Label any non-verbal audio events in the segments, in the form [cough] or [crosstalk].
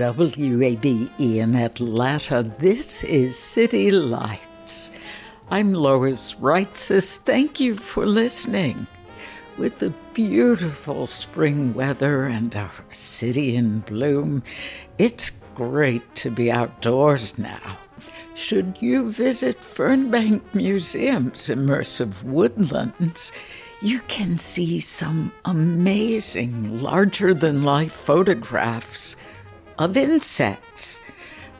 WABE in Atlanta. This is City Lights. I'm Lois Reitzes. Thank you for listening. With the beautiful spring weather and our city in bloom, it's great to be outdoors now. Should you visit Fernbank Museum's immersive woodlands, you can see some amazing larger than life photographs of insects.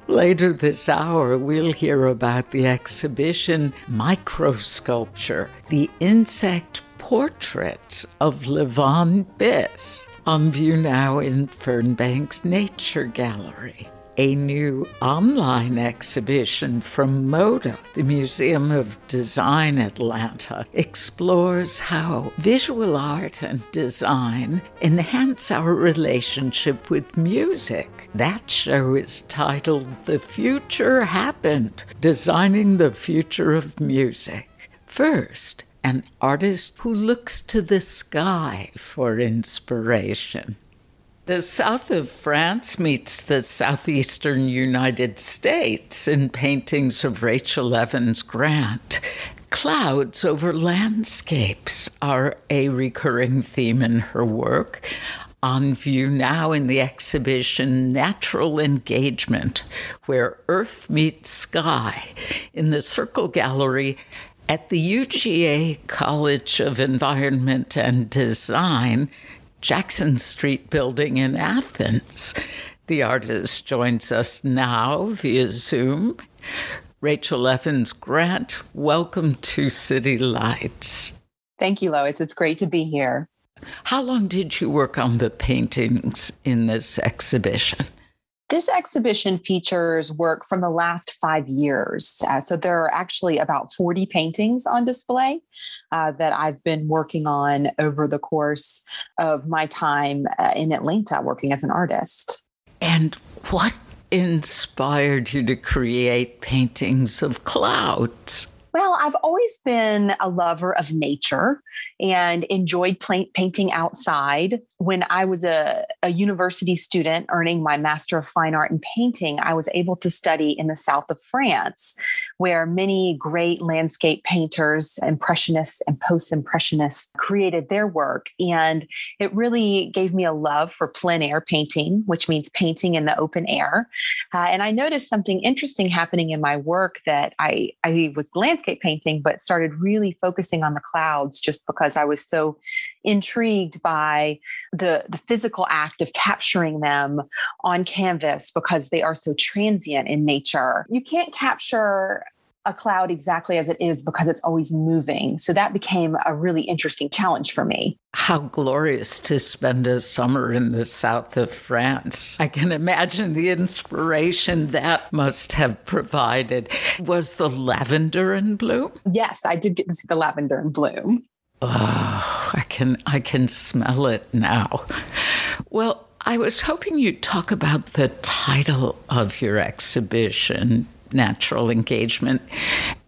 Later this hour, we'll hear about the exhibition Microsculpture, the insect portraits of Levon Biss, on view now in Fernbank's Nature Gallery a new online exhibition from MODA, the Museum of Design Atlanta, explores how visual art and design enhance our relationship with music. That show is titled The Future Happened Designing the Future of Music. First, an artist who looks to the sky for inspiration. The south of France meets the southeastern United States in paintings of Rachel Evans Grant. Clouds over landscapes are a recurring theme in her work. On view now in the exhibition Natural Engagement, where Earth Meets Sky, in the Circle Gallery at the UGA College of Environment and Design Jackson Street building in Athens. The artist joins us now via Zoom. Rachel Evans Grant, welcome to City Lights. Thank you, Lois. It's great to be here. How long did you work on the paintings in this exhibition? This exhibition features work from the last five years. Uh, so there are actually about 40 paintings on display uh, that I've been working on over the course of my time uh, in Atlanta working as an artist. And what inspired you to create paintings of clouds? Well, I've always been a lover of nature and enjoyed painting outside. When I was a, a, university student earning my Master of Fine Art in Painting, I was able to study in the south of France, where many great landscape painters, Impressionists and Post Impressionists, created their work. And it really gave me a love for plein air painting, which means painting in the open air. Uh, and I noticed something interesting happening in my work that I, I was landscape landscape painting, but started really focusing on the clouds just because I was so intrigued by the, the physical act of capturing them on canvas because they are so transient in nature. You can't capture a cloud exactly as it is because it's always moving. So that became a really interesting challenge for me. How glorious to spend a summer in the south of France. I can imagine the inspiration that must have provided. Was the lavender in bloom? Yes, I did get to see the lavender in bloom. Oh, I can I can smell it now. Well, I was hoping you'd talk about the title of your exhibition, natural engagement,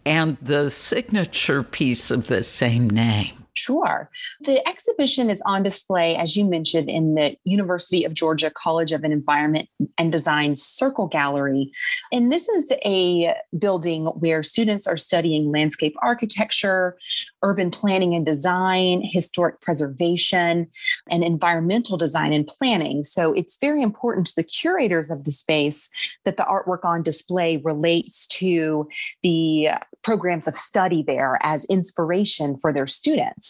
and the signature piece of the same name. Sure. The exhibition is on display, as you mentioned, in the University of Georgia College of Environment and Design Circle Gallery. And this is a building where students are studying landscape architecture, urban planning and design, historic preservation, and environmental design and planning. So it's very important to the curators of the space that the artwork on display relates to the uh, programs of study there as inspiration for their students.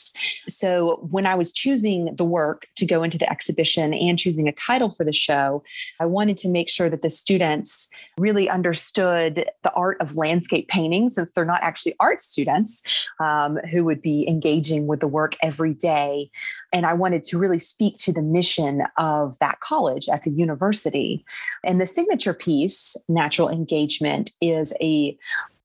So when I was choosing the work to go into the exhibition and choosing a title for the show, I wanted to make sure that the students really understood the art of landscape painting since they're not actually art students um, who would be engaging with the work every day. And I wanted to really speak to the mission of that college at the university. And the signature piece, Natural Engagement, is a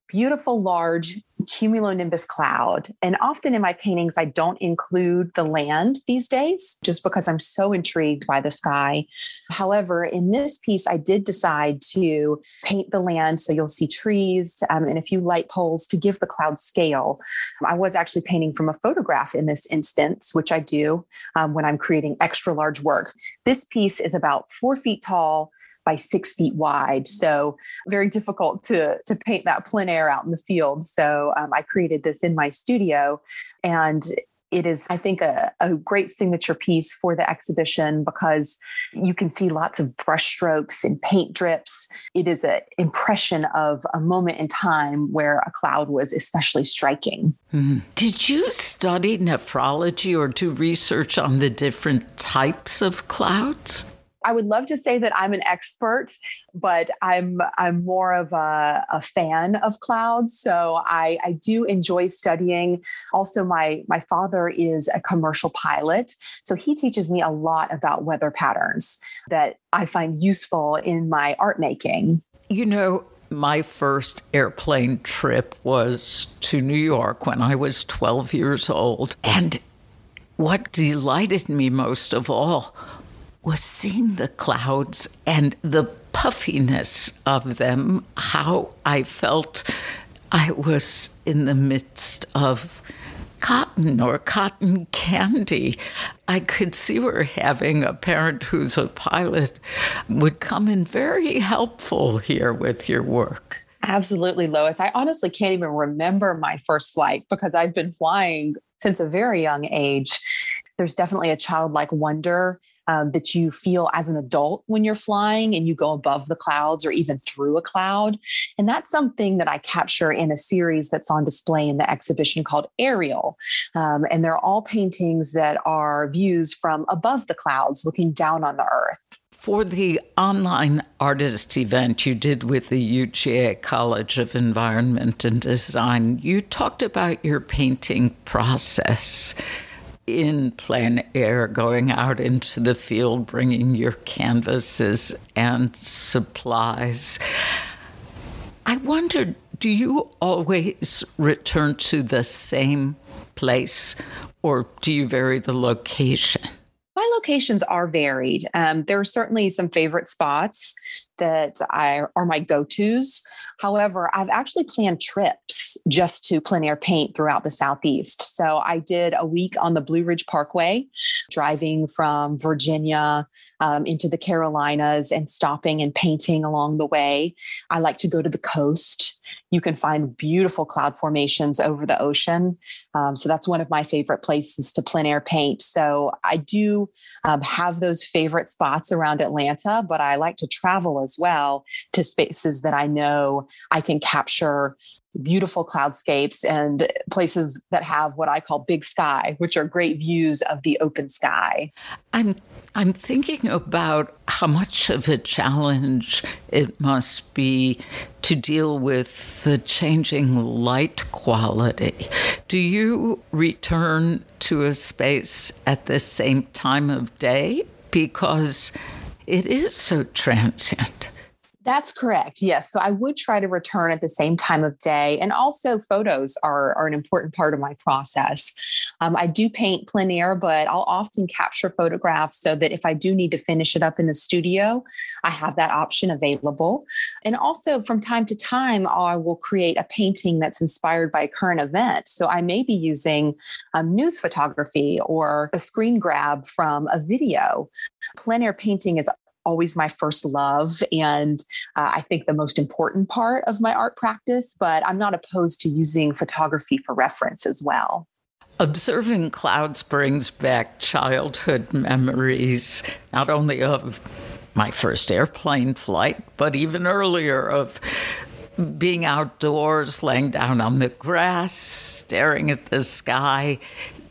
beautiful large cumulonimbus cloud. And often in my paintings, I don't include the land these days just because I'm so intrigued by the sky. However, in this piece, I did decide to paint the land. So you'll see trees um, and a few light poles to give the cloud scale. I was actually painting from a photograph in this instance, which I do um, when I'm creating extra large work. This piece is about four feet tall by six feet wide. So very difficult to, to paint that plein air out in the field. So um, I created this in my studio and it is, I think, a, a, great signature piece for the exhibition because you can see lots of brushstrokes and paint drips. It is an impression of a moment in time where a cloud was especially striking. Mm-hmm. Did you study nephology or do research on the different types of clouds? I would love to say that I'm an expert, but I'm I'm more of a, a fan of clouds. So I, I do enjoy studying. Also, my my father is a commercial pilot, so he teaches me a lot about weather patterns that I find useful in my art making. You know, my first airplane trip was to New York when I was 12 years old. And what delighted me most of all was seeing the clouds and the puffiness of them, how I felt I was in the midst of cotton or cotton candy. I could see we're having a parent who's a pilot would come in very helpful here with your work. Absolutely, Lois. I honestly can't even remember my first flight because I've been flying since a very young age. There's definitely a childlike wonder um, that you feel as an adult when you're flying and you go above the clouds or even through a cloud. And that's something that I capture in a series that's on display in the exhibition called Aerial. Um, and they're all paintings that are views from above the clouds looking down on the earth. For the online artist event you did with the UGA College of Environment and Design, you talked about your painting process in plein air, going out into the field, bringing your canvases and supplies. I wondered do you always return to the same place or do you vary the location? My locations are varied. Um, there are certainly some favorite spots that I are my go-tos. However, I've actually planned trips just to plein air paint throughout the southeast. So I did a week on the Blue Ridge Parkway, driving from Virginia um, into the Carolinas and stopping and painting along the way. I like to go to the coast you can find beautiful cloud formations over the ocean. Um, so that's one of my favorite places to plein air paint. So I do um, have those favorite spots around Atlanta, but I like to travel as well to spaces that I know I can capture beautiful cloudscapes and places that have what I call big sky, which are great views of the open sky. I'm I'm thinking about how much of a challenge it must be to deal with the changing light quality. Do you return to a space at the same time of day because it is so transient? That's correct. Yes. So I would try to return at the same time of day. And also, photos are, are an important part of my process. Um, I do paint plein air, but I'll often capture photographs so that if I do need to finish it up in the studio, I have that option available. And also, from time to time, I will create a painting that's inspired by a current event. So I may be using um, news photography or a screen grab from a video. Plein air painting is always my first love and uh, I think the most important part of my art practice, but I'm not opposed to using photography for reference as well. Observing clouds brings back childhood memories, not only of my first airplane flight, but even earlier of being outdoors, laying down on the grass, staring at the sky,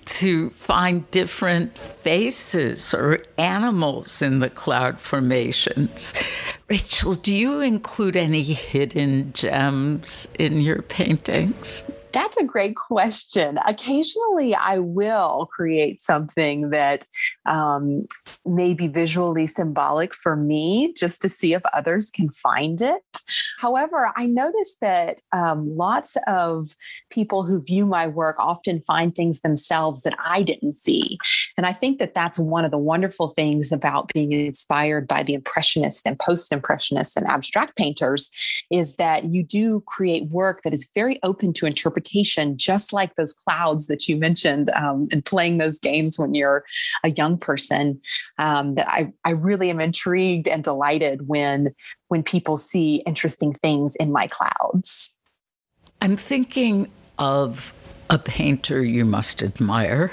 to find different faces or animals in the cloud formations. Rachel, do you include any hidden gems in your paintings? That's a great question. Occasionally, I will create something that um, may be visually symbolic for me just to see if others can find it. However, I noticed that um, lots of people who view my work often find things themselves that I didn't see. And I think that that's one of the wonderful things about being inspired by the Impressionists and post Impressionists and abstract painters is that you do create work that is very open to interpretation, just like those clouds that you mentioned um, and playing those games when you're a young person. Um, that I, I really am intrigued and delighted when when people see interesting things in my clouds. I'm thinking of a painter you must admire,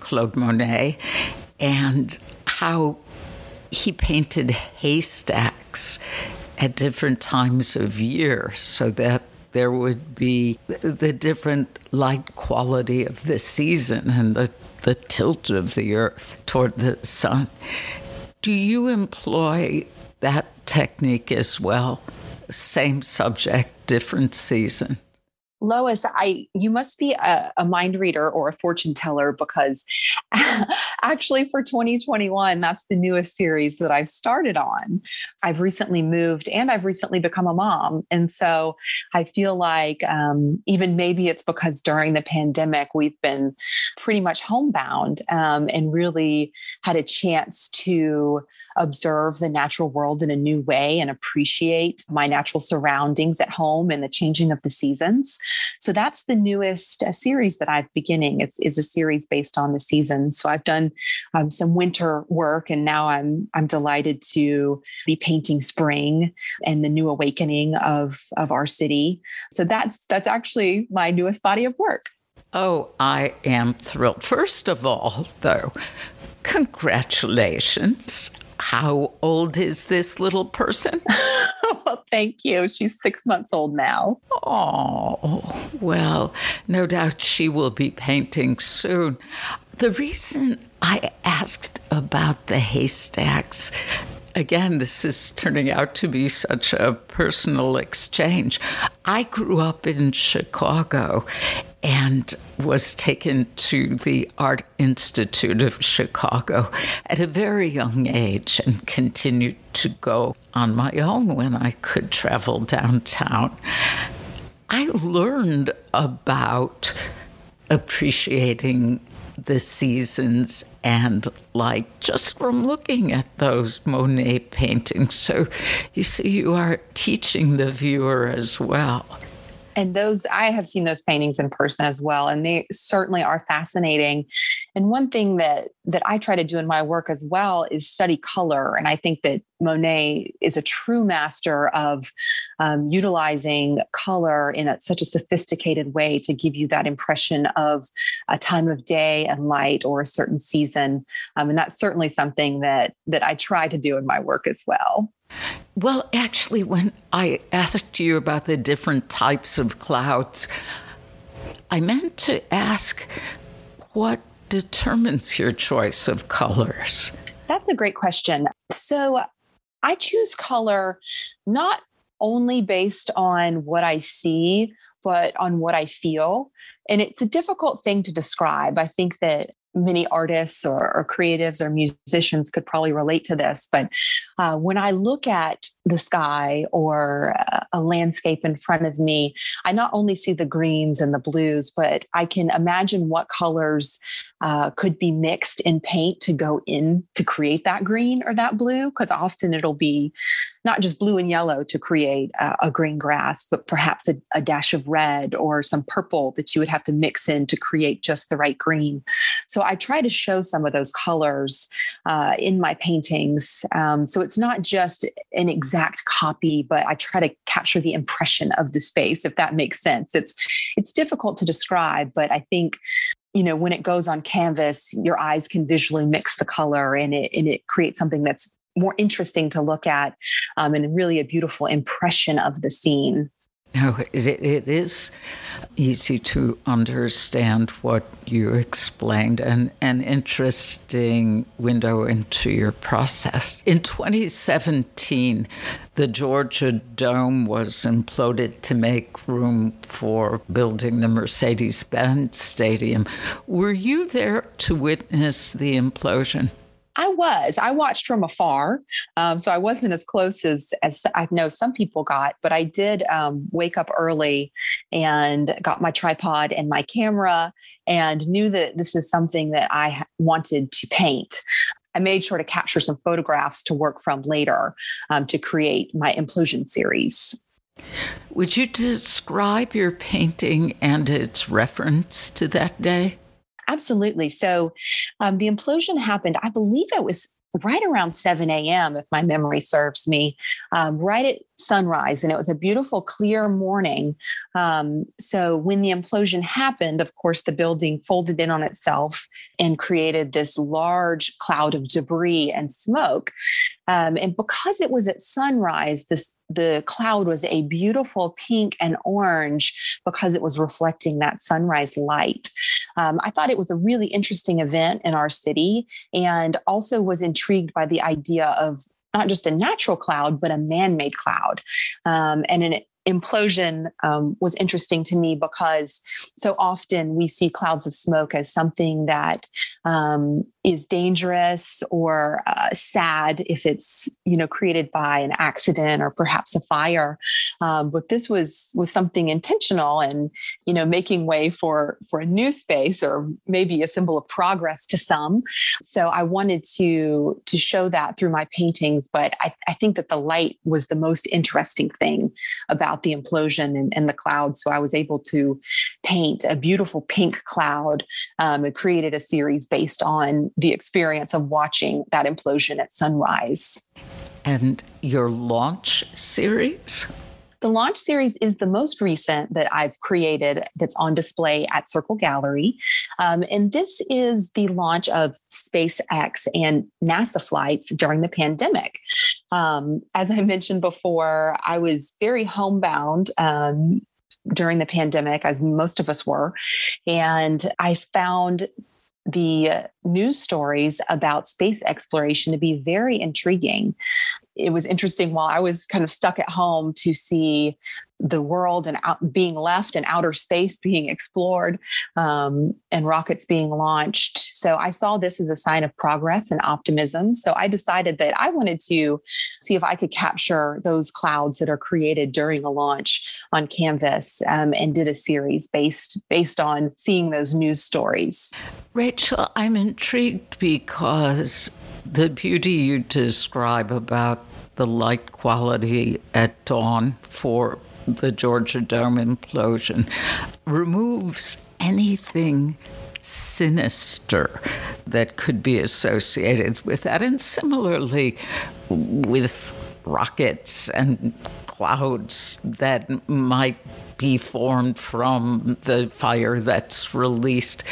Claude Monet, and how he painted haystacks at different times of year so that there would be the different light quality of the season and the, the tilt of the earth toward the sun. Do you employ that technique as well. Same subject, different season. Lois, I you must be a, a, mind reader or a fortune teller because [laughs] actually for 2021, that's the newest series that I've started on. I've recently moved and I've recently become a mom, and so I feel like um, even maybe it's because during the pandemic we've been pretty much homebound um, and really had a chance to observe the natural world in a new way and appreciate my natural surroundings at home and the changing of the seasons. So that's the newest uh, series that I've beginning. It's, is a series based on the seasons. So I've done um, some winter work, and now I'm I'm delighted to be painting spring and the new awakening of of our city. So that's that's actually my newest body of work. Oh, I am thrilled. First of all, though, congratulations. How old is this little person? [laughs] well, thank you. She's six months old now. Oh, well, no doubt she will be painting soon. The reason I asked about the haystacks again, this is turning out to be such a personal exchange. I grew up in Chicago and was taken to the Art Institute of Chicago at a very young age and continued to go on my own when I could travel downtown. I learned about appreciating the seasons and light just from looking at those Monet paintings. So you see, you are teaching the viewer as well. And those, I have seen those paintings in person as well, and they certainly are fascinating. And one thing that that I try to do in my work as well is study color. And I think that Monet is a true master of um, utilizing color in a, such a sophisticated way to give you that impression of a time of day and light or a certain season. Um, and that's certainly something that that I try to do in my work as well. Well, actually, when I asked you about the different types of clouds, I meant to ask what determines your choice of colors? That's a great question. So I choose color not only based on what I see, but on what I feel. And it's a difficult thing to describe. I think that many artists or, or, creatives or musicians could probably relate to this. But uh, when I look at the sky or a landscape in front of me, I not only see the greens and the blues, but I can imagine what colors uh, could be mixed in paint to go in to create that green or that blue. Because often it'll be not just blue and yellow to create a, a green grass, but perhaps a, a dash of red or some purple that you would have to mix in to create just the right green. So I try to show some of those colors uh, in my paintings. Um, so it's not just an exact copy, but I try to capture the impression of the space, if that makes sense. It's it's difficult to describe, but I think you know when it goes on canvas your eyes can visually mix the color and it and it creates something that's more interesting to look at um, and really a beautiful impression of the scene no, it, it is easy to understand what you explained and an interesting window into your process. In 2017, the Georgia Dome was imploded to make room for building the Mercedes Benz Stadium. Were you there to witness the implosion? I was. I watched from afar, um, so I wasn't as close as as I know some people got. But I did um, wake up early and got my tripod and my camera, and knew that this is something that I wanted to paint. I made sure to capture some photographs to work from later um, to create my implosion series. Would you describe your painting and its reference to that day? Absolutely. So um, the implosion happened, I believe it was right around 7 a.m., if my memory serves me, um, right at sunrise. And it was a beautiful, clear morning. Um, so when the implosion happened, of course, the building folded in on itself and created this large cloud of debris and smoke. Um, and because it was at sunrise, this the cloud was a beautiful pink and orange because it was reflecting that sunrise light. Um, I thought it was a really interesting event in our city and also was intrigued by the idea of not just a natural cloud, but a man made cloud. Um, and an implosion um, was interesting to me because so often we see clouds of smoke as something that um, is dangerous or uh, sad if it's you know created by an accident or perhaps a fire. Um, but this was was something intentional and you know making way for for a new space or maybe a symbol of progress to some. So i wanted to to show that through my paintings but i, I think that the light was the most interesting thing about the implosion and, and the cloud. So i was able to paint a beautiful pink cloud. Um, and created a series based on the experience of watching that implosion at sunrise. And your launch series? The launch series is the most recent that I've created that's on display at Circle Gallery. Um, and this is the launch of SpaceX and NASA flights during the pandemic. Um, as I [laughs] mentioned before, I was very homebound um, during the pandemic, as most of us were. And I found the news stories about space exploration to be very intriguing. It was interesting while I was kind of stuck at home to see the world and out, being left and outer space [laughs] being explored um, and rockets being launched. So I saw this as a sign of progress and optimism. So I decided that I wanted to see if I could capture those clouds that are created during a launch on canvas um, and did a series based based on seeing those news stories. Rachel, I'm intrigued because the beauty you describe about the light quality at dawn for the Georgia Dome implosion removes anything sinister that could be associated with that. And similarly, with rockets and clouds that might be formed from the fire that's released.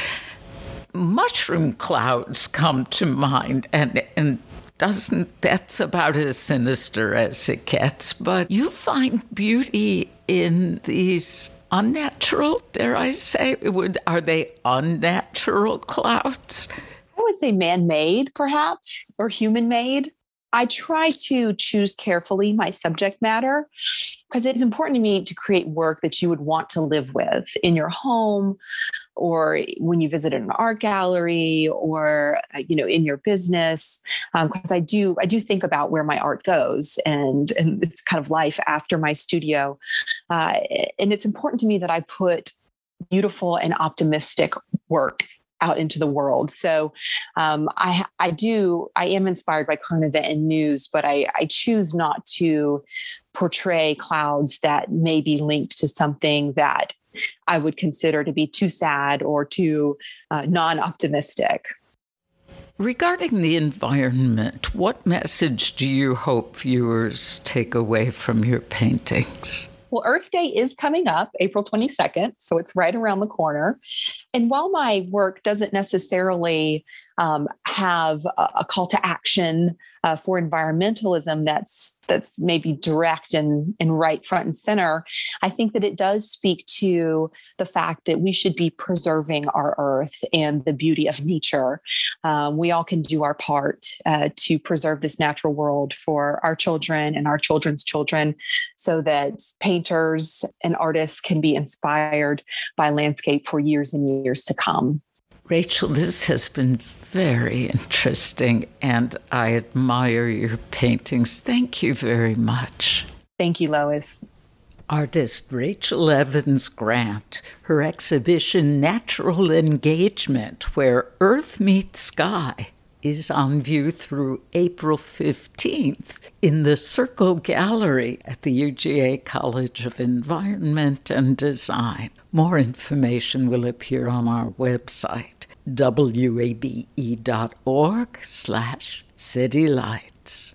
Mushroom clouds come to mind, and, and doesn't that's about as sinister as it gets but you find beauty in these unnatural dare i say would are they unnatural clouds? I would say man-made perhaps or human-made. I try to choose carefully my subject matter because it's important to me to create work that you would want to live with in your home or when you visit an art gallery or uh, you know in your business because um, i do i do think about where my art goes and and it's kind of life after my studio uh, and it's important to me that i put beautiful and optimistic work out into the world. So um, I I do I am inspired by current event and news, but I I choose not to portray clouds that may be linked to something that I would consider to be too sad or too uh, non optimistic. Regarding the environment, what message do you hope viewers take away from your paintings? Well, Earth Day is coming up April 22nd, so it's right around the corner. And while my work doesn't necessarily um, have a, a, call to action uh, for environmentalism that's that's maybe direct and and right front and center, I think that it does speak to the fact that we should be preserving our earth and the beauty of nature. Um, we all can do our part uh, to preserve this natural world for our children and our children's children, so that painters and artists can be inspired by landscape for years and years to come. Rachel, this has been very interesting, and I admire your paintings. Thank you very much. Thank you, Lois. Artist Rachel Evans Grant, her exhibition Natural Engagement, where Earth Meets Sky, is on view through April 15th in the Circle Gallery at the UGA College of Environment and Design. More information will appear on our website, wabe.org slash citylights.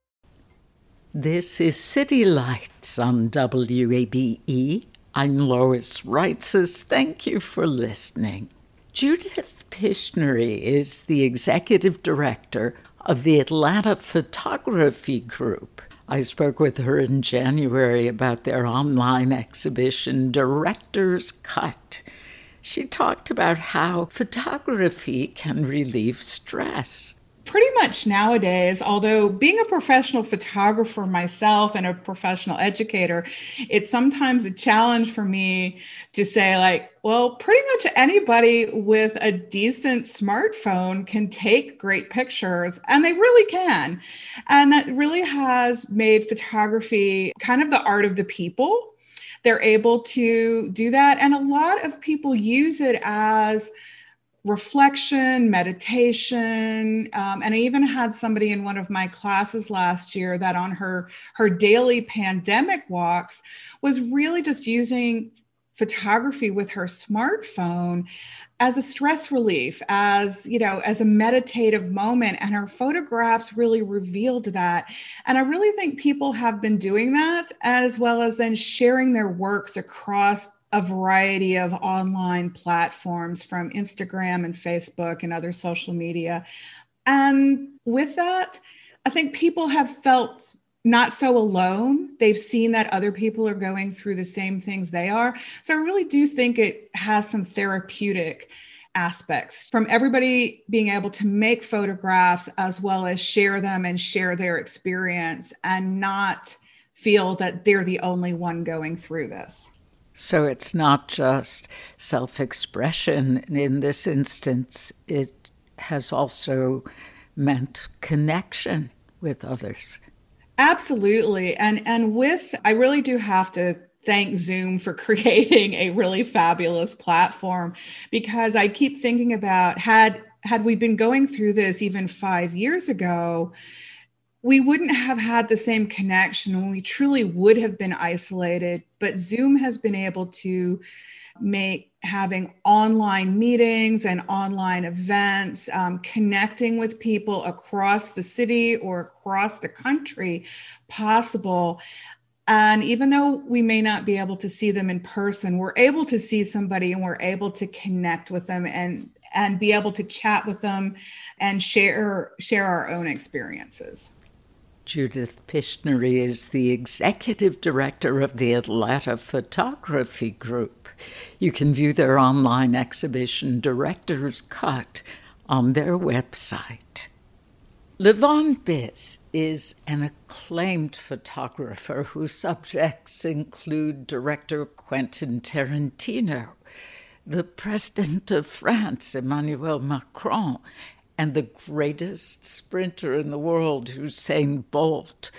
This is City Lights on WABE. I'm Lois Reitzes. Thank you for listening. Judith Pishnery is the executive director of the Atlanta Photography Group. I spoke with her in January about their online exhibition, Director's Cut. She talked about how photography can relieve stress pretty much nowadays, although being a professional photographer myself and a professional educator, it's sometimes a challenge for me to say, like, well, pretty much anybody with a decent smartphone can take great pictures, and they really can. And that really has made photography kind of the art of the people. They're able to do that. And a lot of people use it as reflection, meditation, um, and I even had somebody in one of my classes last year that on her her daily pandemic walks was really just using photography with her smartphone as a stress relief as you know as a meditative moment and her photographs really revealed that. And i really think people have been doing that as well as then sharing their works across a variety of online platforms from Instagram and Facebook and other social media. And with that, I think people have felt not so alone. They've seen that other people are going through the same things they are. So I really do think it has some therapeutic aspects from everybody being able to make photographs as well as share them and share their experience and not feel that they're the only one going through this. So it's not just self expression in this instance, it has also meant connection with others. Absolutely. And and with I really do have to thank Zoom for [laughs] creating a really fabulous platform because I keep thinking about had had we been going through this even 5 years ago we wouldn't have had the same connection and we truly would have been isolated but Zoom has been able to make having online meetings and online events, um, connecting with people across the city or across the country possible. And even though we may not be able to see them in person, we're able to see somebody and we're able to connect with them and and be able to chat with them and share share our own experiences. Judith Pishnery is the executive director of the Atlanta Photography Group. You can view their online exhibition, Director's Cut, on their website. Levon Biss is an acclaimed photographer whose subjects include director Quentin Tarantino, the President of France, Emmanuel Macron, and the greatest sprinter in the world, Usain Bolt.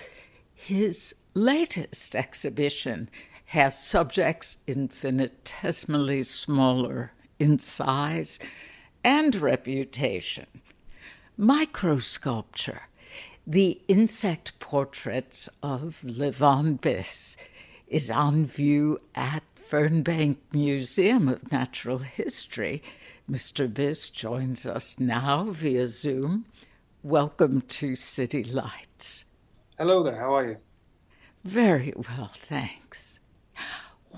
His latest exhibition has subjects infinitesimally smaller in size and reputation. Microsculpture, the insect portraits of Levon Biss, is on view at Fernbank Museum of Natural History Mr. Biss joins us now via Zoom. Welcome to City Lights. Hello there, how are you? Very well, thanks.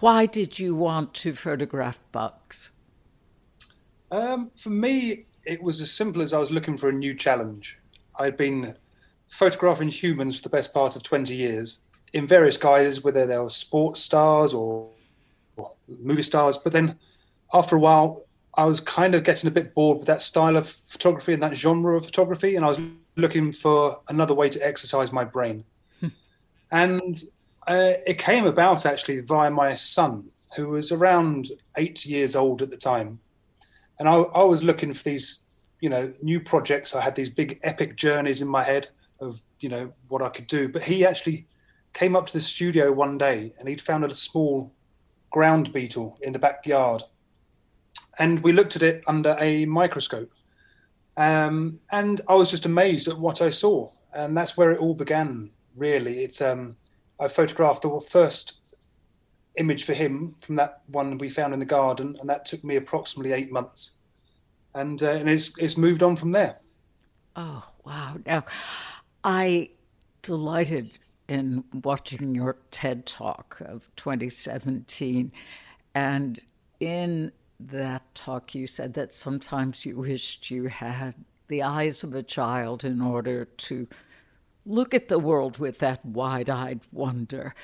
Why did you want to photograph bugs? Um, for me, it was as simple as I was looking for a new challenge. I'd been photographing humans for the best part of 20 years in various guises, whether they were sports stars or, or movie stars. But then after a while, I was kind of getting a bit bored with that style of photography and that genre of photography, and I was looking for another way to exercise my brain. Hmm. and uh, it came about actually via my son, who was around eight years old at the time, and I, I was looking for these, you know, new projects. I had these big epic journeys in my head of, you know, what I could do. But he actually came up to the studio one day, and he'd found a small ground beetle in the backyard and we looked at it under a microscope. Um, and I was just amazed at what I saw, and that's where it all began. Really, it's um, I photographed the first image for him from that one we found in the garden, and that took me approximately eight months, and uh, and it's it's moved on from there. Oh wow! Now, I delighted in watching your TED Talk of 2017, and in that talk, you said that sometimes you wished you had the eyes of a child in order to look at the world with that wide eyed wonder.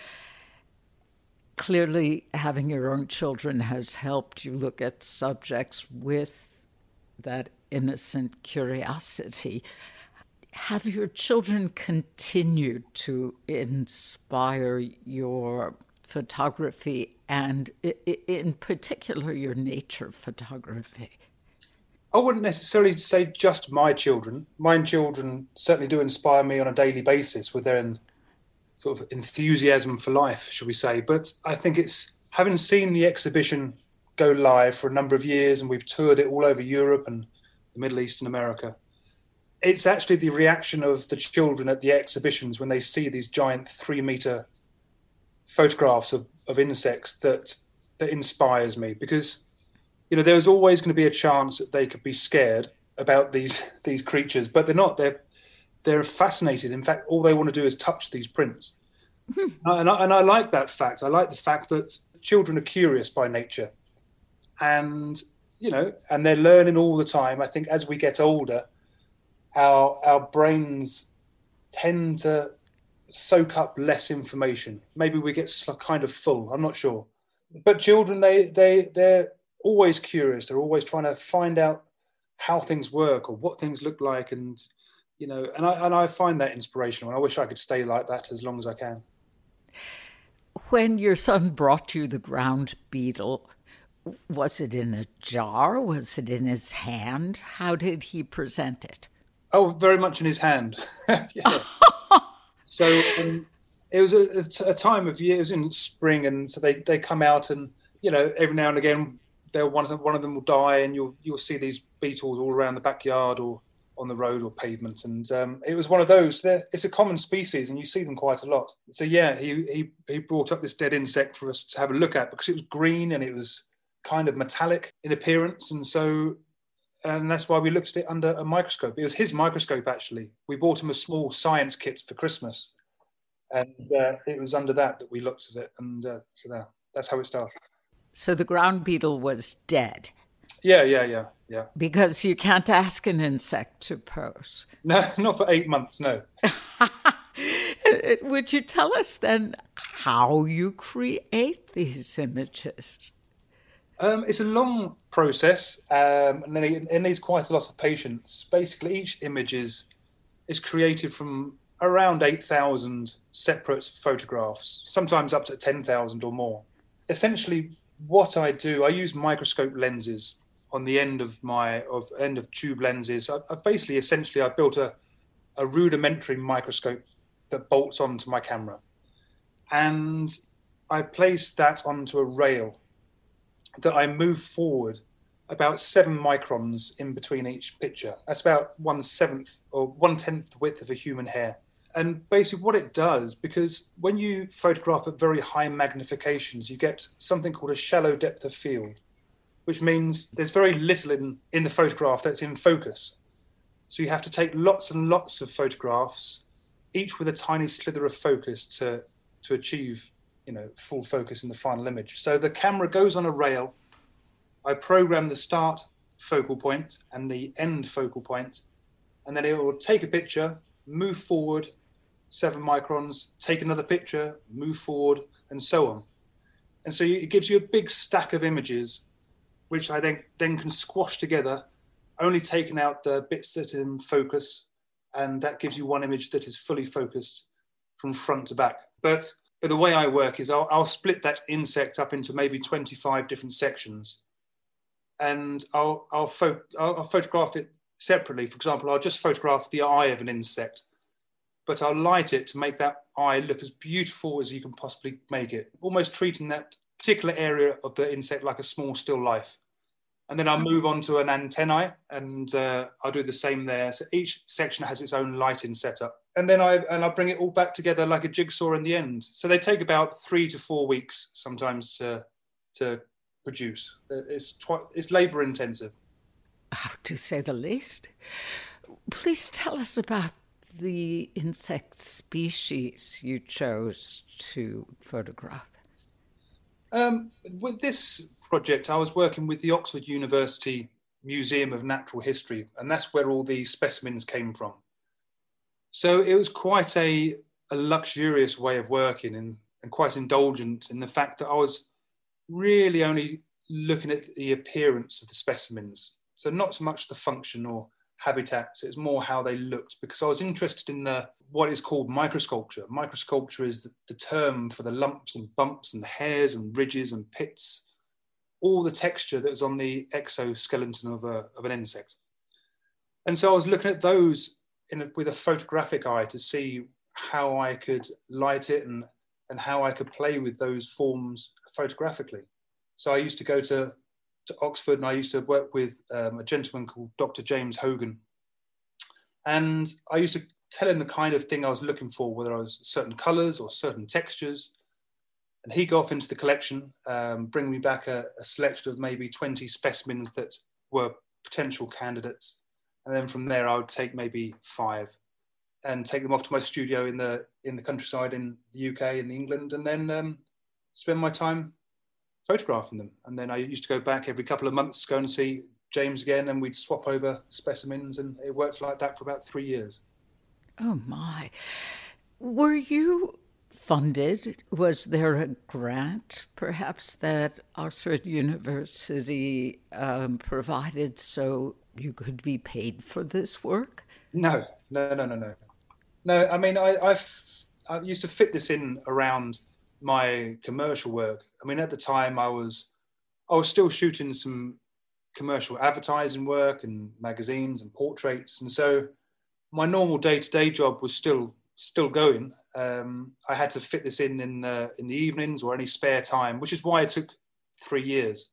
Clearly, having your own children has helped you look at subjects with that innocent curiosity. Have your children continued to inspire your photography and in particular your nature photography? I wouldn't necessarily say just my children. My children certainly do inspire me on a daily basis with their sort of enthusiasm for life, shall we say. But I think it's having seen the exhibition go live for a number of years and we've toured it all over Europe and the Middle East and America. It's actually the reaction of the children at the exhibitions when they see these giant three meter photographs of, of insects that that inspires me because you know there's always going to be a chance that they could be scared about these [laughs] these creatures but they're not they're they're fascinated. In fact all they want to do is touch these prints. Hmm. and, I, and I like that fact. I like the fact that children are curious by nature. And you know and they're learning all the time. I think as we get older our our brains tend to soak up less information. Maybe we get kind of full. I'm not sure. But children, they they they're always curious. They're always trying to find out how things work or what things look like, and you know, and I and I find that inspirational. And I wish I could stay like that as long as I can. When your son brought you the ground beetle, was it in a jar? Was it in his hand? How did he present it? Oh, very much in his hand. [laughs] [laughs] So um, it was a, a, time of year. It was in spring, and so they they come out and you know every now and again they'll one of them, one of them will die, and you'll you'll see these beetles all around the backyard or on the road or pavement. And um, it was one of those. It's a common species, and you see them quite a lot. So yeah, he he he brought up this dead insect for us to have a look at because it was green and it was kind of metallic in appearance, and so. And that's why we looked at it under a microscope. It was his microscope, actually. We bought him a small science kit for Christmas, and uh, it was under that that we looked at it, and uh, so there, that's how it started. So the ground beetle was dead. Yeah, yeah, yeah, yeah. Because you can't ask an insect to pose. No, [laughs] not for eight months, no. [laughs] Would you tell us then how you create these images? Um, it's a long process, um, and it, needs quite a lot of patience. Basically, each image is is created from around eight thousand separate photographs, sometimes up to ten thousand or more. Essentially, what I do, I use microscope lenses on the end of my of end of tube lenses. I, I basically, essentially, I built a, a rudimentary microscope that bolts onto my camera, and I place that onto a rail that I move forward about seven microns in between each picture. That's about one seventh or one tenth width of a human hair. And basically, what it does, because when you photograph at very high magnifications, you get something called a shallow depth of field which means there's very little in, in the photograph that's in focus. So you have to take lots and lots of photographs, each with a tiny slither of focus to, to achieve you know, full focus in the final image. So the camera goes on a rail. I program the start focal point and the end focal point, and then it will take a picture, move forward seven microns, take another picture, move forward, and so on. And so it gives you a big stack of images which I then, then can squash together, only taking out the bits that are in focus, and that gives you one image that is fully focused from front to back. But, but the way I work is I'll, I'll split that insect up into maybe 25 different sections, and I'll, I'll, I'll, I'll photograph it separately. For example, I'll just photograph the eye of an insect, but I'll light it to make that eye look as beautiful as you can possibly make it, almost treating that particular area of the insect like a small still life. And then I'll move on to an antennae and uh, I'll do the same there. So each section has its own lighting setup. And then I and I bring it all back together like a jigsaw in the end. So they take about three to four weeks sometimes to to produce. It's twi- it's labor intensive. to say the least. Please tell us about the insect species you chose to photograph. Um, with this project, I was working with the Oxford University Museum of Natural History, and that's where all the specimens came from. So it was quite a, a luxurious way of working and, and quite indulgent in the fact that I was really only looking at the appearance of the specimens. So not so much the function or habitats, it's more how they looked because I was interested in the what is called microsculpture. Microsculpture is the, the term for the lumps and bumps and hairs and ridges and pits, all the texture that is on the exoskeleton of, a, of an insect. And so I was looking at those a, with a photographic eye to see how I could light it and, and how I could play with those forms photographically. So I used to go to, to Oxford and I used to work with um, a gentleman called Dr. James Hogan. And I used to tell him the kind of thing I was looking for, whether I was certain colors or certain textures. And he'd go off into the collection, um, bring me back a, a, selection of maybe 20 specimens that were potential candidates. And then from there, I would take maybe five and take them off to my studio in the in the countryside in the UK in England, and then um, spend my time photographing them. And then I used to go back every couple of months, go and see James again, and we'd swap over specimens, and it worked like that for about three years. Oh, my. Were you funded? Was there a grant, perhaps, that Oxford University um, provided so you could be paid for this work? No, no, no, no, no. No, I mean, I, I've, I used to fit this in around my commercial work. I mean, at the time, I was I was still shooting some commercial advertising work and magazines and portraits, and so my normal day to day job was still still going, um, I had to fit this in in the, in the evenings or any spare time, which is why it took three years.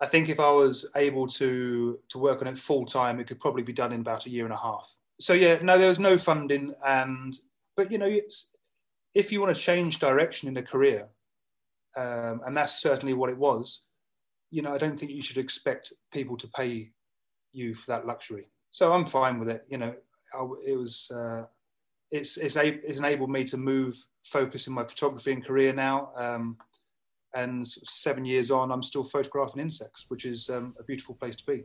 I think if I was able to to work on it full time, it could probably be done in about a year and a half. So yeah, no, there was no funding, and but you know, if you want to change direction in a career, um, and that's certainly what it was, you know, I don't think you should expect people to pay you for that luxury. So I'm fine with it. You know, I, it was. Uh, it's it's, it's enabled me to move focus in my photography and career now. Um, and seven years on, I'm still photographing insects, which is um, a beautiful place to be.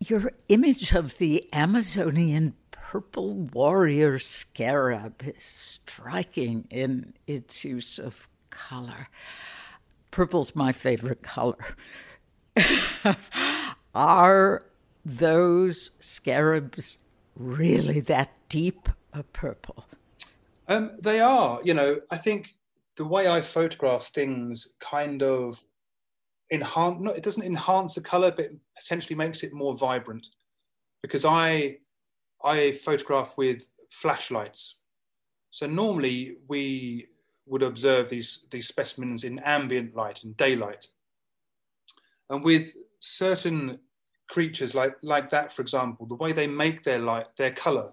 Your image of the Amazonian purple warrior scarab is striking in its use of color. Purple's my favorite color. [laughs] Are those scarabs really that deep a purple? Um, they are. You know, I think the way I photograph things kind of enhance. No, it doesn't enhance the color, but potentially makes it more vibrant. Because I I photograph with flashlights. So normally we would observe these these specimens in ambient light and daylight. And with certain creatures like like that, for example, the way they make their light, their color,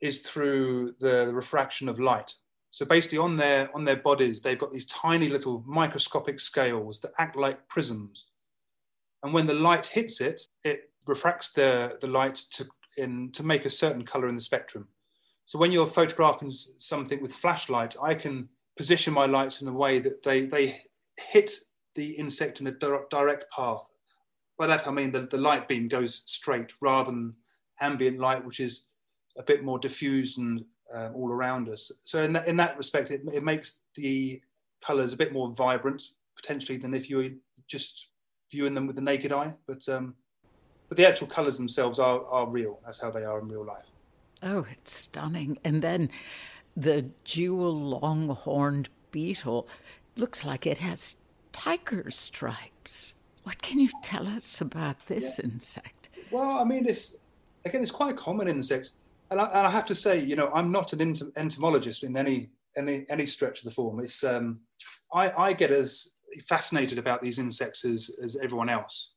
is through the refraction of light. So basically, on their on their bodies, they've got these tiny little microscopic scales that act like prisms, and when the light hits it, it refracts the the light to in to make a certain color in the spectrum. So when you're photographing something with flashlight, I can position my lights in a way that they they hit the insect in a direct path. By that I mean the, the light beam goes straight rather than ambient light, which is a bit more diffused and um, all around us. So in that, in that respect, it, it makes the colours a bit more vibrant potentially than if you were just viewing them with the naked eye. But um, but the actual colours themselves are are real. That's how they are in real life. Oh, it's stunning! And then the jewel long-horned beetle looks like it has tiger stripes. What can you tell us about this yeah. insect? Well, I mean, it's again, it's quite a common insect and I, and I, have to say, you know, I'm not an entomologist in any any any stretch of the form. It's um, I, I get as fascinated about these insects as, as everyone else.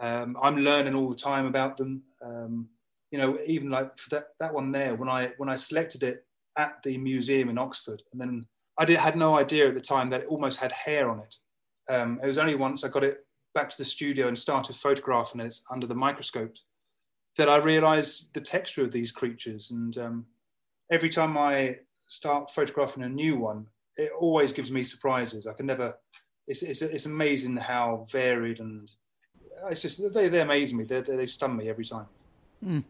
Um, I'm learning all the time about them. Um, you know, even like for that, that one there, when I when I selected it at the museum in Oxford, and then I did, had no idea at the time that it almost had hair on it. Um, it was only once I got it back to the studio and started photographing it under the microscope that I realise the texture of these creatures. And um, every time I start photographing a new one, it always gives me surprises. I can never. It's it's, it's amazing how varied and it's just they they amaze me. They they, they stun me every time. Mm.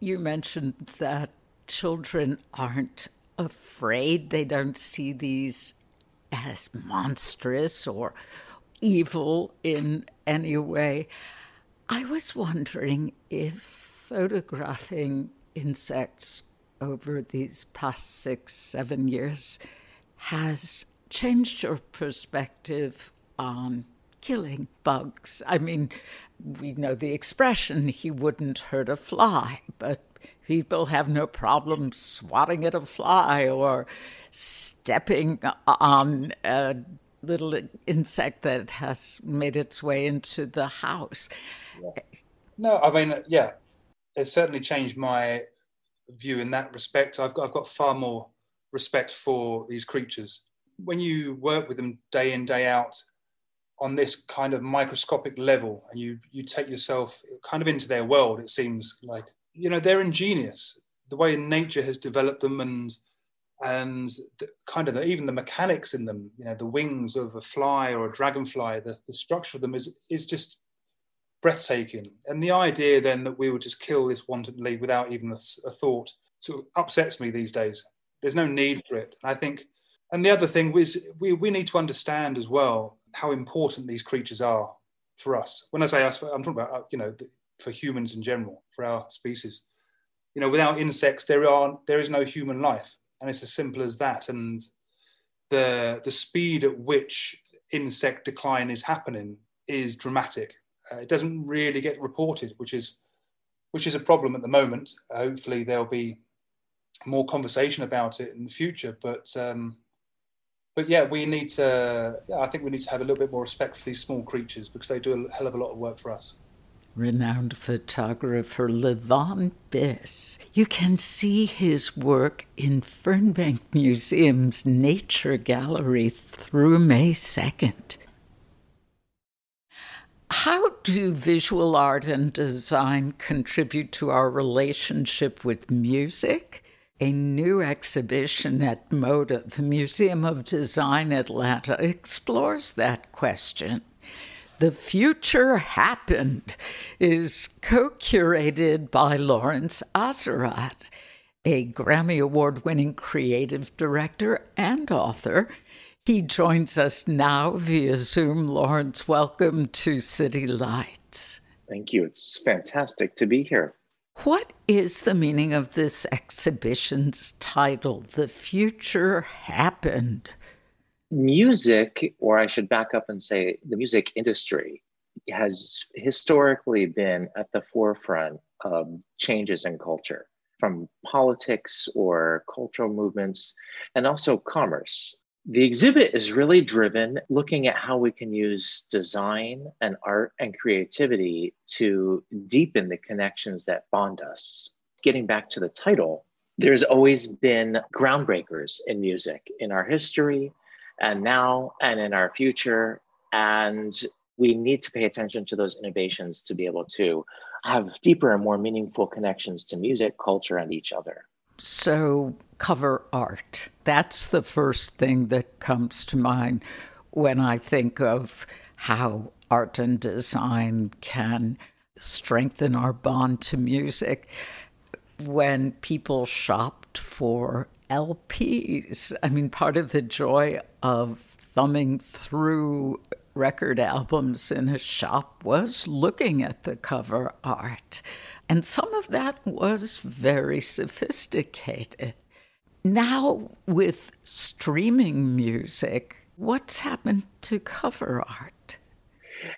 You mentioned that children aren't afraid. They don't see these as monstrous or evil in any way. I was wondering if photographing insects over these past six, seven years has changed your perspective on killing bugs. I mean, we know the expression, he wouldn't hurt a fly, but people have no problem swatting at a fly or stepping on a little insect that has made its way into the house. No, I mean, uh, yeah, it's certainly changed my view in that respect. I've got, I've got far more respect for these creatures. When you work with them day in, day out on this kind of microscopic level and you, you take yourself kind of into their world, it seems like, you know, they're ingenious. The way nature has developed them and and the, kind of the, even the mechanics in them, you know, the wings of a fly or a dragonfly, the, the structure of them is is just breathtaking. And the idea then that we would just kill this wantonly without even a, a thought sort of upsets me these days. There's no need for it. I think, and the other thing is we, we need to understand as well how important these creatures are for us. When I say us, I'm talking about, uh, you know, for humans in general, for our species. You know, without insects, there are there is no human life, and it's as simple as that. And the the speed at which insect decline is happening is dramatic uh, it doesn't really get reported, which is which is a problem at the moment. Uh, hopefully, there'll be more conversation about it in the future. But um, but yeah, we need to. Yeah, I think we need to have a little bit more respect for these small creatures because they do a hell of a lot of work for us. Renowned photographer Levon Biss. You can see his work in Fernbank Museum's Nature Gallery through May 2nd. How do visual art and design contribute to our relationship with music? A new exhibition at MODA, the Museum of Design Atlanta, explores that question. The Future Happened is co curated by Lawrence Azerrad, a Grammy Award winning creative director and author he joins us now via Zoom. Lawrence, welcome to City Lights. Thank you. It's fantastic to be here. What is the meaning of this exhibition's title, The Future Happened? Music, or I should back up and say the music industry, has historically been at the forefront of changes in culture from politics or cultural movements and also commerce. The exhibit is really driven looking at how we can use design and art and creativity to deepen the connections that bond us. Getting back to the title, there's always been groundbreakers in music in our history and now and in our future. And we need to pay attention to those innovations to be able to have deeper and more meaningful connections to music, culture, and each other. So, cover art. That's the first thing that comes to mind when I think of how art and design can strengthen our bond to music. When people shopped for LPs, I mean, part of the joy of thumbing through record albums in a shop was looking at the cover art. And some of that was very sophisticated. Now, with streaming music, what's happened to cover art?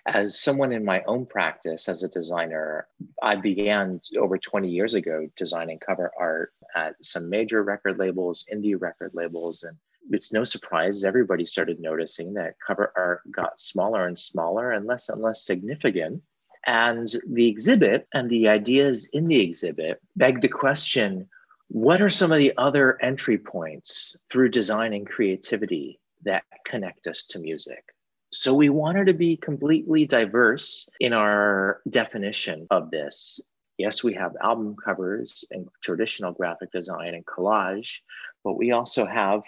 As someone in my own practice as a designer, I began over 20 years ago designing cover art at some major record labels, indie record labels, and it's no surprise everybody started noticing that cover art got smaller and smaller and less and less significant and the exhibit and the ideas in the exhibit beg the question what are some of the other entry points through design and creativity that connect us to music? So we wanted to be completely diverse in our definition of this. Yes, we have album covers and traditional graphic design and collage, but we also have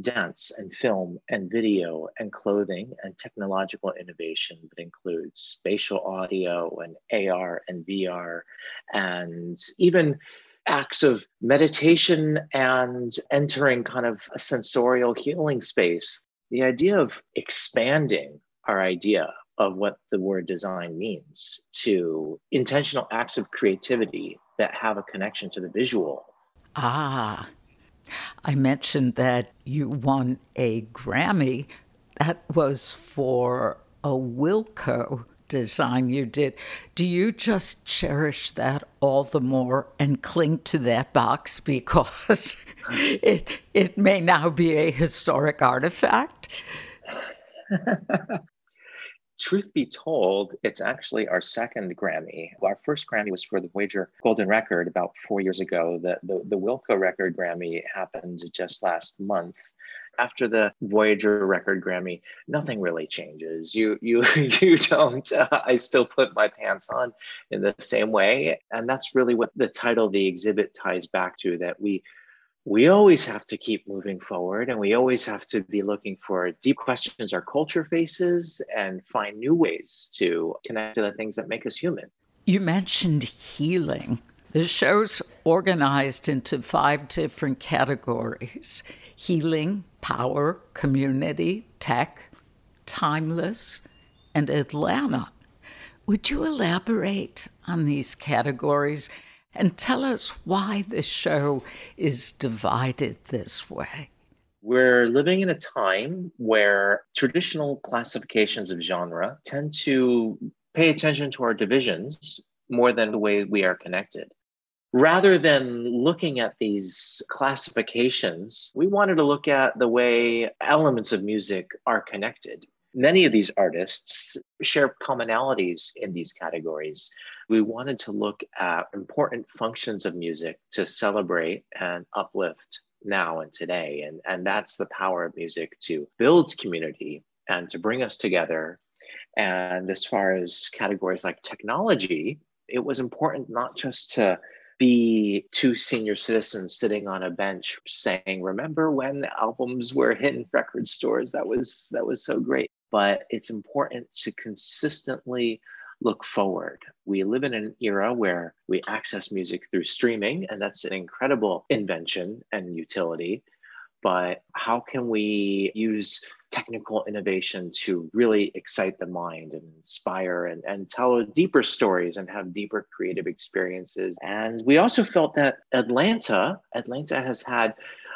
dance and film and video and clothing and technological innovation that includes spatial audio and AR and VR and even acts of meditation and entering kind of a sensorial healing space. The idea of expanding our idea of what the word design means to intentional acts of creativity that have a connection to the visual. Ah, I mentioned that you won a Grammy. That was for a Wilco design you did. Do you just cherish that all the more and cling to that box [laughs] because it it may now be a historic artifact? [laughs] Truth be told, it's actually our second Grammy. Our first Grammy was for the Voyager Golden Record about four years ago. The, the, the Wilco Record Grammy happened just last month after the Voyager record Grammy, nothing really changes. You you [laughs] you don't. Uh, I still put my pants on in the same way, and that's really what the title the exhibit ties back to. That we we always have to keep moving forward, and we always have to be looking for deep questions our culture faces, and find new ways to connect to the things that make us human. You mentioned healing. The show's organized into five different categories healing, power, community, tech, timeless, and Atlanta. Would you elaborate on these categories and tell us why the show is divided this way? We're living in a time where traditional classifications of genre tend to pay attention to our divisions more than the way we are connected rather than looking at these classifications, we wanted to look at the way elements of music are connected. Many of these artists share commonalities in these categories. We wanted to look at important functions of music to celebrate and uplift now and today. And, and that's the power of music to build community and to bring us together. And as far as categories like technology, it was important not just to be two senior citizens sitting on a bench saying remember when albums were hitting record stores that was that was so great but it's important to consistently look forward. We live in an era where we access music through streaming, and that's an incredible invention and utility. But how can we use technical innovation to really excite the mind and inspire and, and tell deeper stories and have deeper creative experiences? And we also felt that Atlanta, Atlanta has had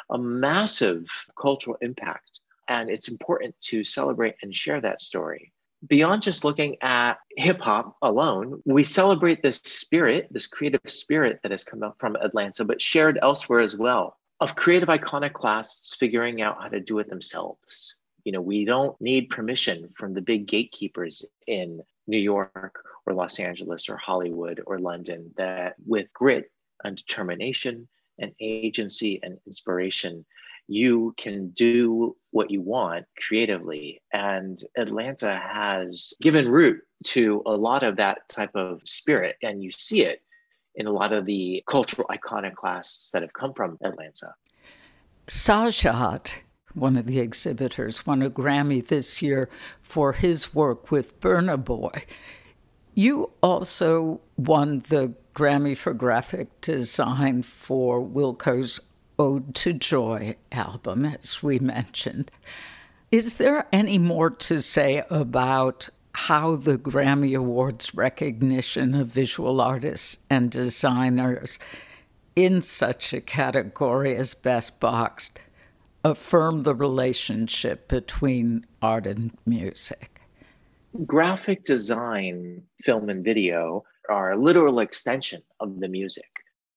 a massive cultural impact and it's important to celebrate and share that story. Beyond just looking at hip hop alone, we celebrate this spirit, this creative spirit that has come up from Atlanta, but shared elsewhere as well, of creative iconoclasts figuring out how to do it themselves. You know, we don't need permission from the big gatekeepers in New York or Los Angeles or Hollywood or London that with grit and determination and agency and inspiration you can do what you want creatively. And Atlanta has given root to a lot of that type of spirit. And you see it in a lot of the cultural iconoclasts that have come from Atlanta. Sajjad, one of the exhibitors, won a Grammy this year for his work with Burna Boy. You also won the Grammy for graphic design for Wilco's Ode to Joy album, as we [laughs] mentioned. Is there any more to say about how the Grammy Awards recognition of visual artists and designers in such a category as Best Boxed affirm the relationship between art and music? Graphic design, film, and video are a literal extension of the music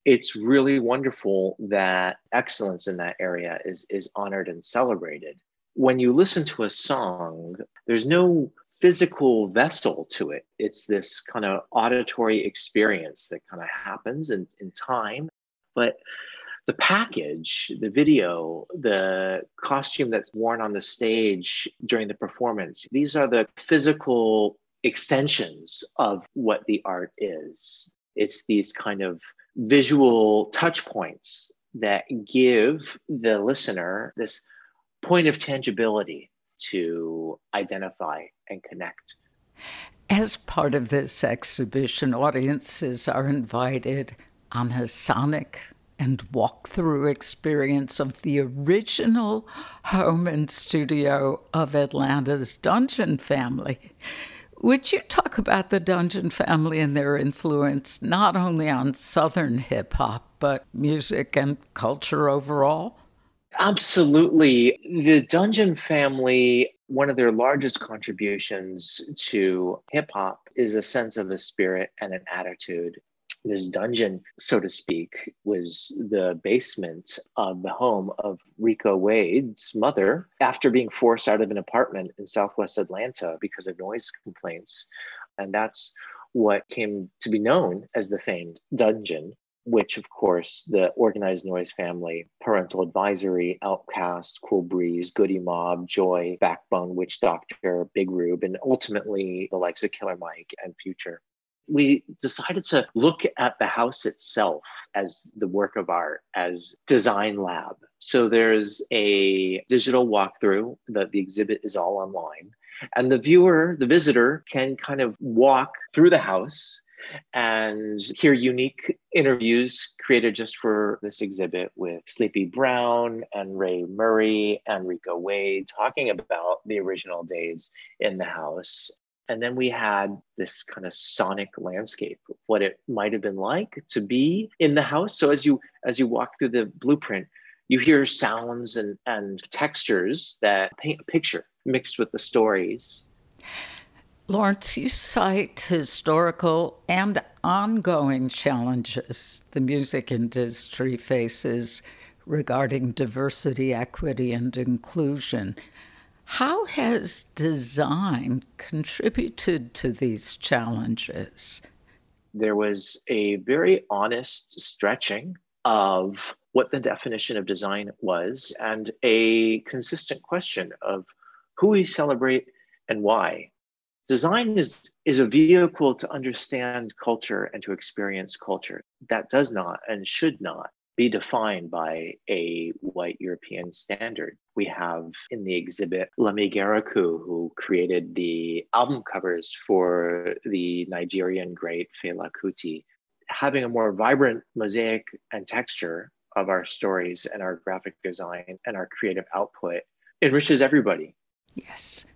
it's really wonderful that excellence in that area is is honored and celebrated. When you listen to a song there's no physical vessel to it. It's this kind of auditory experience that kind of happens in, in time. But the package the video the costume that's worn on the stage during the performance these are the physical extensions of what the art is. It's these kind of visual touch points that give the listener this point of tangibility to identify and connect. As part of this exhibition, audiences are invited on a sonic and walk-through experience of the original home and studio of Atlanta's Dungeon family. Would you talk about the Dungeon family and their influence not only on Southern hip hop, but music and culture overall? Absolutely. The Dungeon family, one of their largest contributions to hip hop is a sense of a spirit and an attitude this dungeon, so to speak, was the basement of the home of Rico Wade's mother after being forced out of an apartment in Southwest Atlanta because of noise complaints. And that's what came to be known as the famed dungeon, which, of course, the Organized Noize family, parental advisory, OutKast, Cool Breeze, Goodie Mob, Joi, Backbone, Witch Doctor, Big Rube, and ultimately the likes of Killer Mike and Future we decided to look at the house itself as the work of art, as design lab. So there's a digital walkthrough that the exhibit is all online. And the viewer, the visitor, can kind of walk through the house and hear unique interviews created just for this exhibit with Sleepy Brown and Ray Murray and Rico Wade talking about the original days in the house and then we had this kind of sonic landscape what it might have been like to be in the house so as you as you walk through the blueprint you hear sounds and and textures that paint a picture mixed with the stories Lawrence, you cite historical and ongoing challenges the music industry faces regarding diversity, equity, and inclusion. How has design contributed to these challenges? There was a very honest stretching of what the definition of design was and a consistent question of who we celebrate and why design is is a vehicle to understand culture and to experience culture that does not and should not be defined by a white European standard. We have in the exhibit Lemi Ghariokwu, who created the album covers for the Nigerian great Fela Kuti. Having a more vibrant mosaic and texture of our stories and our graphic design and our creative output enriches everybody. Yes.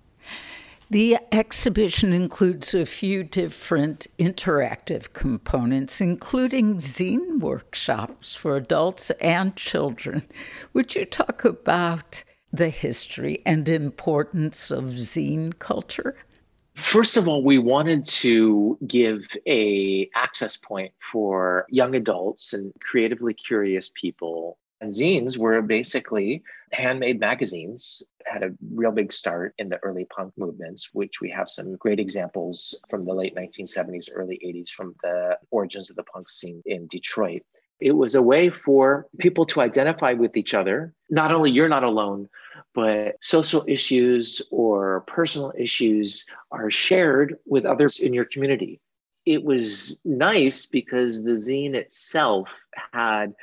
The exhibition includes a few different interactive components, including zine workshops for adults and children. Would you talk about the history and importance of zine culture? First of all, we wanted to give a access point for young adults and creatively curious people and zines were basically handmade magazines, had a real big start in the early punk movements, which we have some great examples from the late 1970s, early 80s from the origins of the punk scene in Detroit. It was a way for people to identify with each other. Not only you're not alone, but social issues or personal issues are shared with others in your community. It was nice because the zine itself had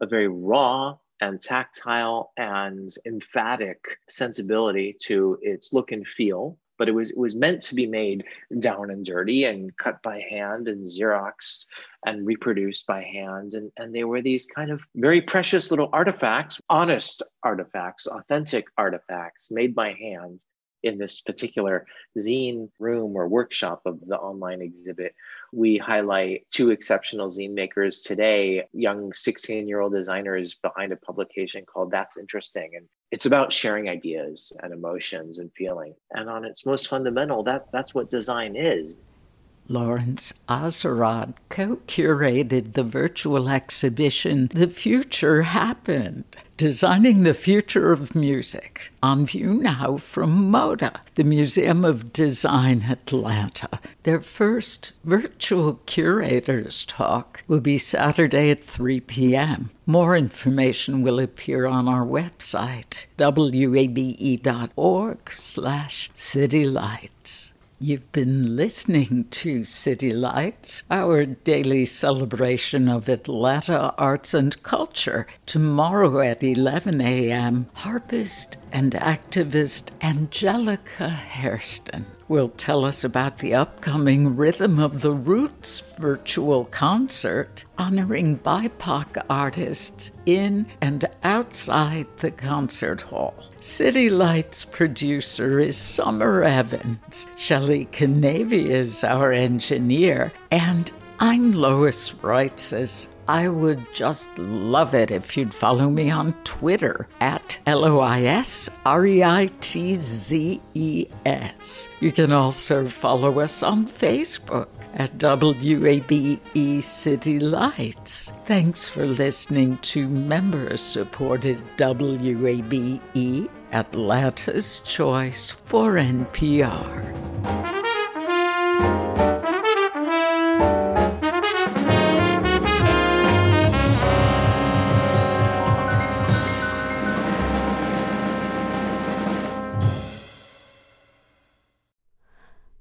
a very raw and tactile and emphatic sensibility to its look and feel but it was it was meant to be made down and dirty and cut by hand and xeroxed and reproduced by hand. And, and they were these kind of very precious little artifacts honest artifacts authentic artifacts made by hand in this particular zine room or workshop of the online exhibit, we highlight two exceptional zine makers today, young 16 year old designers behind a publication called That's Interesting. And it's about sharing ideas and emotions and feeling. And on its most fundamental, that, that's what design is. Lawrence Azerrad co curated the virtual exhibition The Future Happened, Designing the Future of Music, on view now from MODA, the Museum of Design Atlanta. Their first virtual curators talk will be Saturday at 3 p.m. More information will appear on our website, wabe.org slash citylights. You've been listening to City Lights, our daily celebration of Atlanta arts and culture. Tomorrow at 11 a.m., harpist and activist Angelica Hairston will tell us about the upcoming Rhythm of the Roots virtual concert honoring BIPOC artists in and outside the concert hall. City Lights producer is Summer Evans. Shelley Canavy is our engineer, and I'm Lois Reitzes. I would just love it if you'd follow me on Twitter at L O I S R E I T Z E S. You can also follow us on Facebook at WABE City Lights. Thanks for listening to member supported WABE Atlanta's Choice for NPR.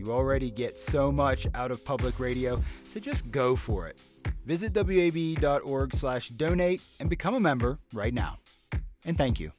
you already get so much out of public radio, so just go for it. Visit wabe.org/donate and become a member right now. And thank you.